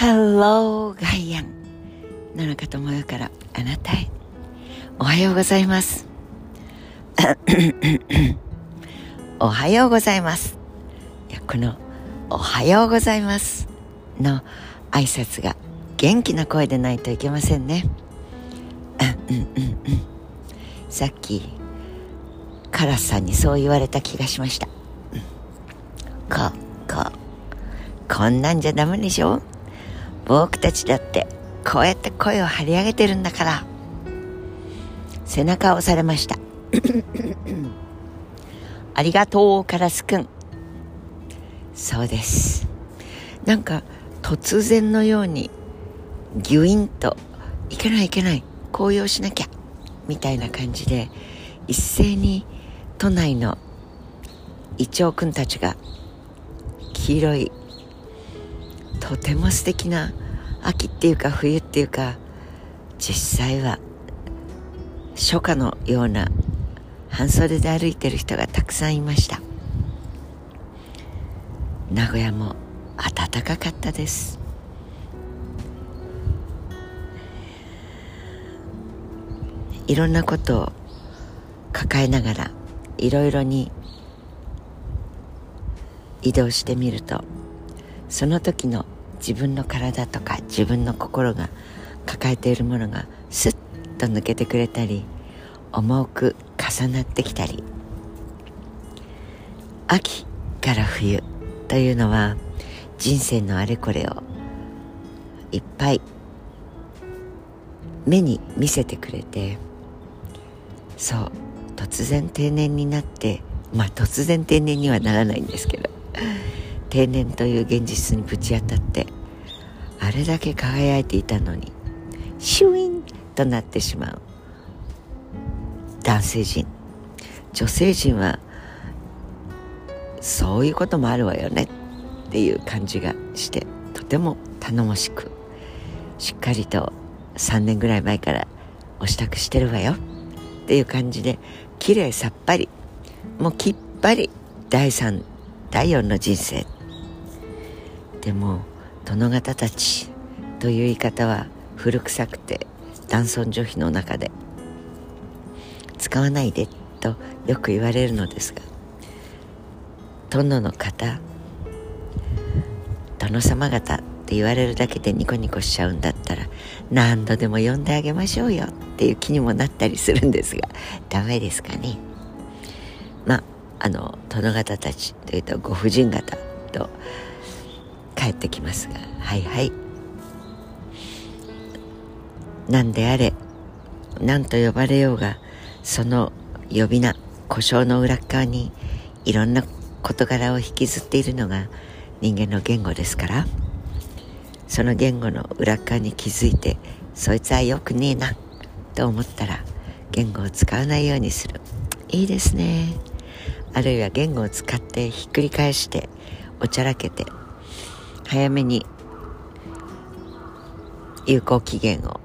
Hello ガイアン野中智代からあなたへ。おはようございます。おはようございます。いやこのおはようございますの挨拶が元気な声でないといけませんね。うんうんうんさっきカラスさんにそう言われた気がしました、こここんなんじゃダメでしょ？僕たちだってこうやって声を張り上げてるんだから。背中を押されました。ありがとうカラスくん。そうです。なんか突然のようにギュインといけないいけない紅葉しなきゃみたいな感じで一斉に都内のイチョウくんたちが黄色いとても素敵な秋っていうか冬っていうか実際は初夏のような半袖で歩いてる人がたくさんいました。名古屋も暖かかったです。いろんなことを抱えながらいろいろに移動してみるとその時の自分の体とか自分の心が抱えているものがスッと抜けてくれたり重く重なってきたり。秋から冬というのは人生のあれこれをいっぱい目に見せてくれてそう突然定年になってまあ突然定年にはならないんですけど。定年という現実にぶち当たってあれだけ輝いていたのにシュインとなってしまう。男性陣。女性陣はそういうこともあるわよね。っていう感じがしてとても頼もしくしっかりと3年ぐらい前からお支度してるわよ。っていう感じで綺麗さっぱり。もうきっぱり第3第4の人生。でも殿方たちという言い方は古臭くて男尊女卑の中で使わないでとよく言われるのですが殿の方殿様方って言われるだけでニコニコしちゃうんだったら何度でも呼んであげましょうよっていう気にもなったりするんですがダメですかね。まああの殿方たちというとご婦人方と帰ってきますが。はいはい。何であれ何と呼ばれようがその呼び名故障の裏側にいろんな事柄を引きずっているのが人間の言語ですから。その言語の裏側に気づいてそいつはよくねえなと思ったら言語を使わないようにする。いいですね。あるいは言語を使ってひっくり返しておちゃらけて早めに有効期限を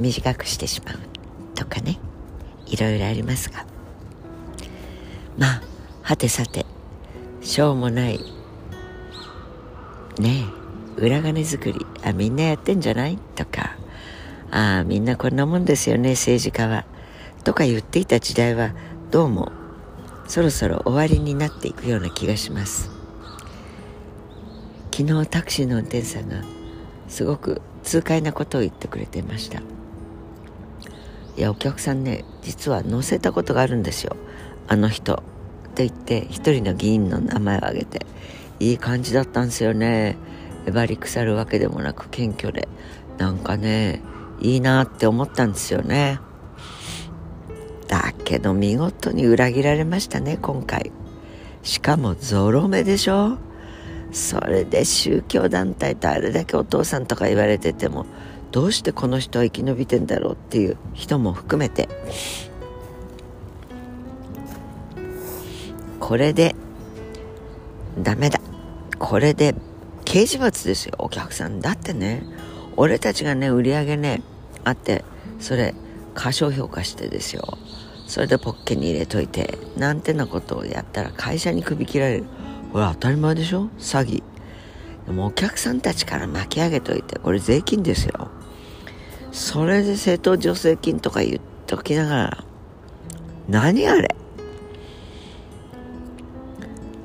短くしてしまうとかね。いろいろありますが。まあはてさてしょうもないねえ裏金作りあみんなやってんじゃない？とかああみんなこんなもんですよね政治家は。とか言っていた時代はどうもそろそろ終わりになっていくような気がします。昨日タクシーの運転手さんがすごく痛快なことを言ってくれていました。いやお客さんね実は乗せたことがあるんですよ。あの人。って言って一人の議員の名前を挙げていい感じだったんですよね。えばり腐るわけでもなく謙虚で。なんかねいいなって思ったんですよね。だけど見事に裏切られましたね今回。しかもゾロ目でしょ。それで宗教団体とあれだけお父さんとか言われててもどうしてこの人は生き延びてんだろうっていう人も含めて。これでダメだ。これで刑事罰ですよ。お客さんだってね。俺たちがね売り上げねあってそれ過小評価してですよ。それでポッケに入れといてなんてなことをやったら会社に首切られる。これ当たり前でしょ？詐欺。でもお客さんたちから巻き上げといてこれ税金ですよ。それで政党助成金とか言っときながら何あれ？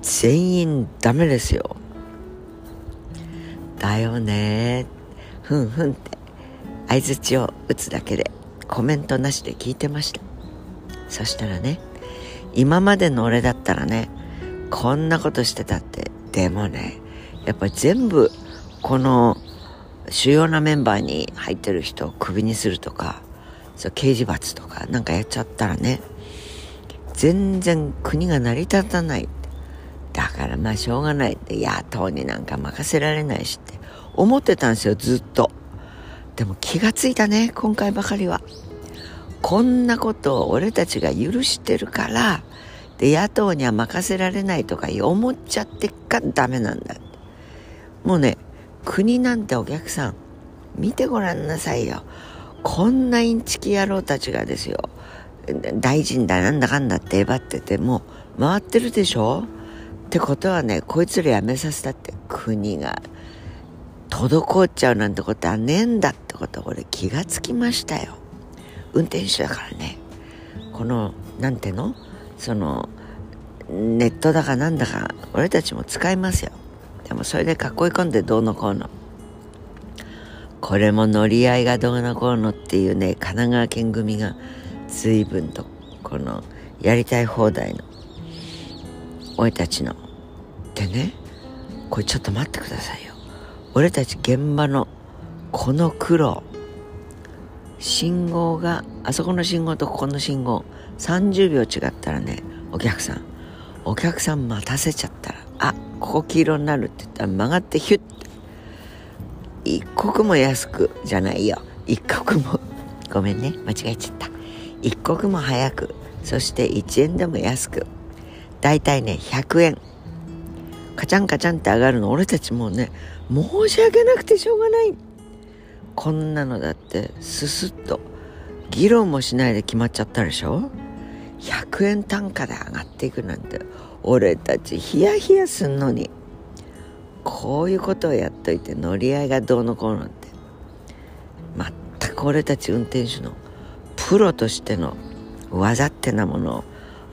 全員ダメですよ。だよね。ふんふんって相づちを打つだけでコメントなしで聞いてました。そしたらね今までの俺だったらねこんなことしてたって。でもねやっぱ全部この主要なメンバーに入ってる人をクビにするとかそう刑事罰とかなんかやっちゃったらね全然国が成り立たない。だからまあしょうがないって。野党になんか任せられないしって。思ってたんですよずっと。でも気がついたね今回ばかりは。こんなことを俺たちが許してるからで野党には任せられないとか思っちゃってっかダメなんだ。もうね国なんてお客さん見てごらんなさいよ。こんなインチキ野郎たちがですよ。大臣だなんだかんだってえばってても回ってるでしょ？ってことはねこいつら辞めさせたって国が滞っちゃうなんてことはねえんだってこと俺気がつきましたよ。運転手だからね。このなんての？そのネットだかなんだか俺たちも使いますよ。でもそれで囲い込んでどうのこうの。これも乗り合いがどうのこうのっていうね神奈川県組が随分とこのやりたい放題の俺たちの。でねこれちょっと待ってくださいよ。俺たち現場のこの苦労。信号があそこの信号とここの信号。30秒違ったらねお客さんお客さん待たせちゃったらあここ黄色になるって言ったら曲がってヒュッ。て一刻も安くじゃないよ。一刻もごめんね間違えちゃった。一刻も早くそして1円でも安く。だいたいね100円。カチャンカチャンって上がるの。俺たちもうね申し訳なくてしょうがない。こんなのだってススッと議論もしないで決まっちゃったでしょ？100円単価で上がっていくなんて。俺たちヒヤヒヤすんのに。こういうことをやっといて乗り合いがどうのこうのって。全く俺たち運転手のプロとしての技ってなものを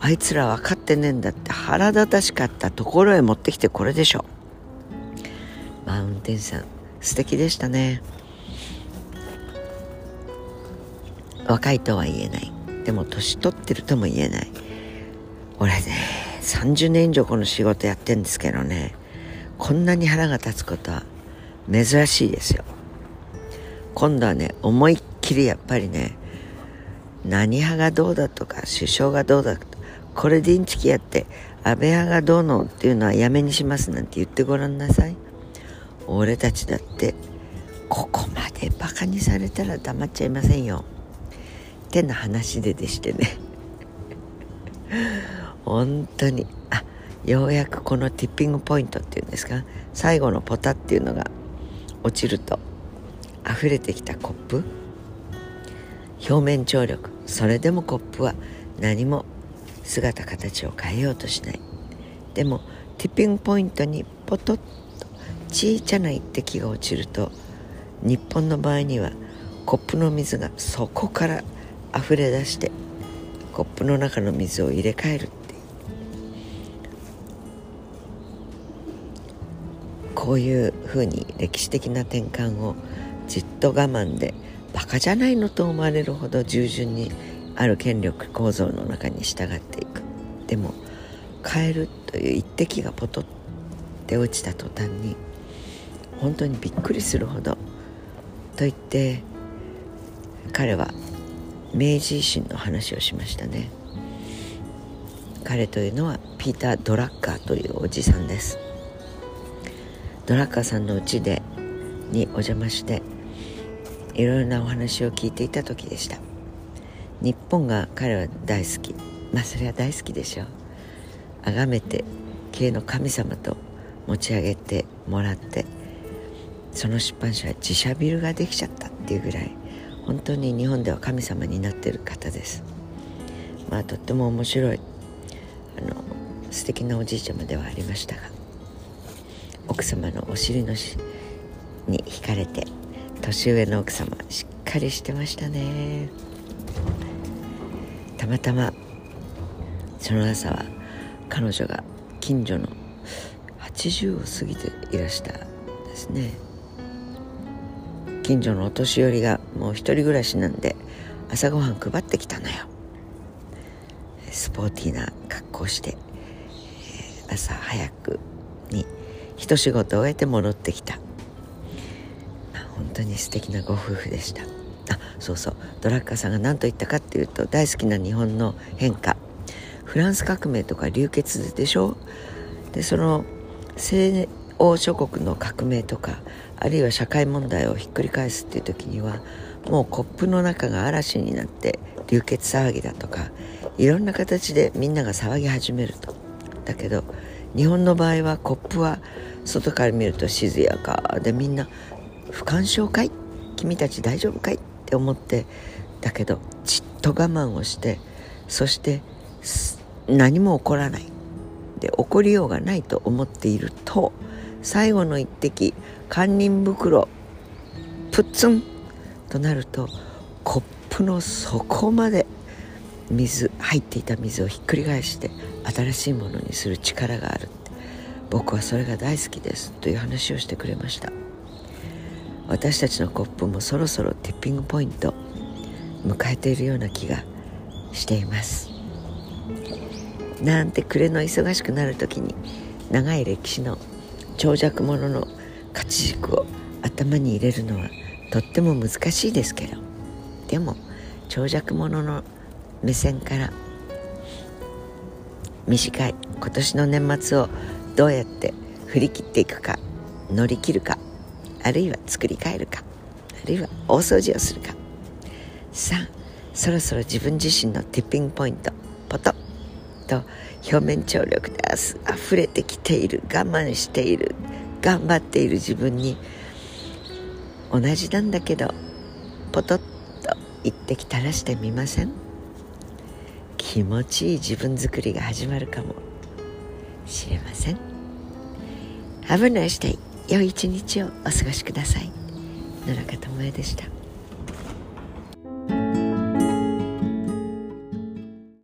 あいつら分かってねえんだって腹立たしかったところへ持ってきてこれでしょ。まあ運転手さん素敵でしたね。若いとは言えない。でも年取ってるとも言えない。俺ね30年以上この仕事やってんですけどねこんなに腹が立つことは珍しいですよ。今度はね思いっきりやっぱりね何派がどうだとか首相がどうだとかこれでインチキやって安倍派がどうのっていうのはやめにしますなんて言ってごらんなさい。俺たちだってここまでバカにされたら黙っちゃいませんよ。ってな話ででしてね。本当に。あようやくこのティッピングポイントっていうんですか？最後のポタっていうのが落ちると溢れてきたコップ。表面張力。それでもコップは何も姿形を変えようとしない。でもティッピングポイントにポトッと小さな一滴が落ちると日本の場合にはコップの水がそこから溢れ出してコップの中の水を入れ替えるってこういうふうに歴史的な転換をじっと我慢でバカじゃないのと思われるほど従順にある権力構造の中に従っていく。でも変えるという一滴がポトって落ちた途端に本当にびっくりするほど。と言って彼は明治維新の話をしましたね。彼というのはピーター・ドラッカーというおじさんです。ドラッカーさんの家でにお邪魔していろいろなお話を聞いていた時でした。日本が彼は大好き。まあそれは大好きでしょう。崇めて経の神様と持ち上げてもらってその出版社は自社ビルができちゃったっていうぐらい。本当に日本では神様になっている方です。まあとっても面白い。あの素敵なおじいちゃまではありましたが奥様のお尻のしに惹かれて年上の奥様しっかりしてましたね。たまたまその朝は彼女が近所の80を過ぎていらしたですね。近所のお年寄りがもう一人暮らしなんで朝ごはん配ってきたのよ。スポーティーな格好して朝早くに一仕事終えて戻ってきた。本当に素敵なご夫婦でした。あそうそう。ドラッカーさんが何と言ったかっていうと大好きな日本の変化。フランス革命とか流血でしょ？でその欧諸国の革命とかあるいは社会問題をひっくり返すっていう時にはもうコップの中が嵐になって流血騒ぎだとかいろんな形でみんなが騒ぎ始めると。だけど日本の場合はコップは外から見ると静やかでみんな不干渉かい？君たち大丈夫かい？って思ってだけどじっと我慢をしてそして何も起こらない。で起こりようがないと思っていると最後の一滴堪忍袋プッツンとなるとコップの底まで水入っていた水をひっくり返して新しいものにする力がある僕はそれが大好きですという話をしてくれました。私たちのコップもそろそろティッピングポイント迎えているような気がしています。なんて暮れの忙しくなる時に長い歴史の長尺ものの勝ち軸を頭に入れるのはとっても難しいですけどでも長尺ものの目線から短い今年の年末をどうやって振り切っていくか乗り切るかあるいは作り変えるかあるいは大掃除をするか。さあそろそろ自分自身のティッピングポイントポトッ。と表面張力であふれてきている我慢している頑張っている自分に同じなんだけどポトッと一滴垂らしてみません？気持ちいい自分作りが始まるかも。しれません？Have a nice day 良い一日をお過ごしください。野中智恵でした。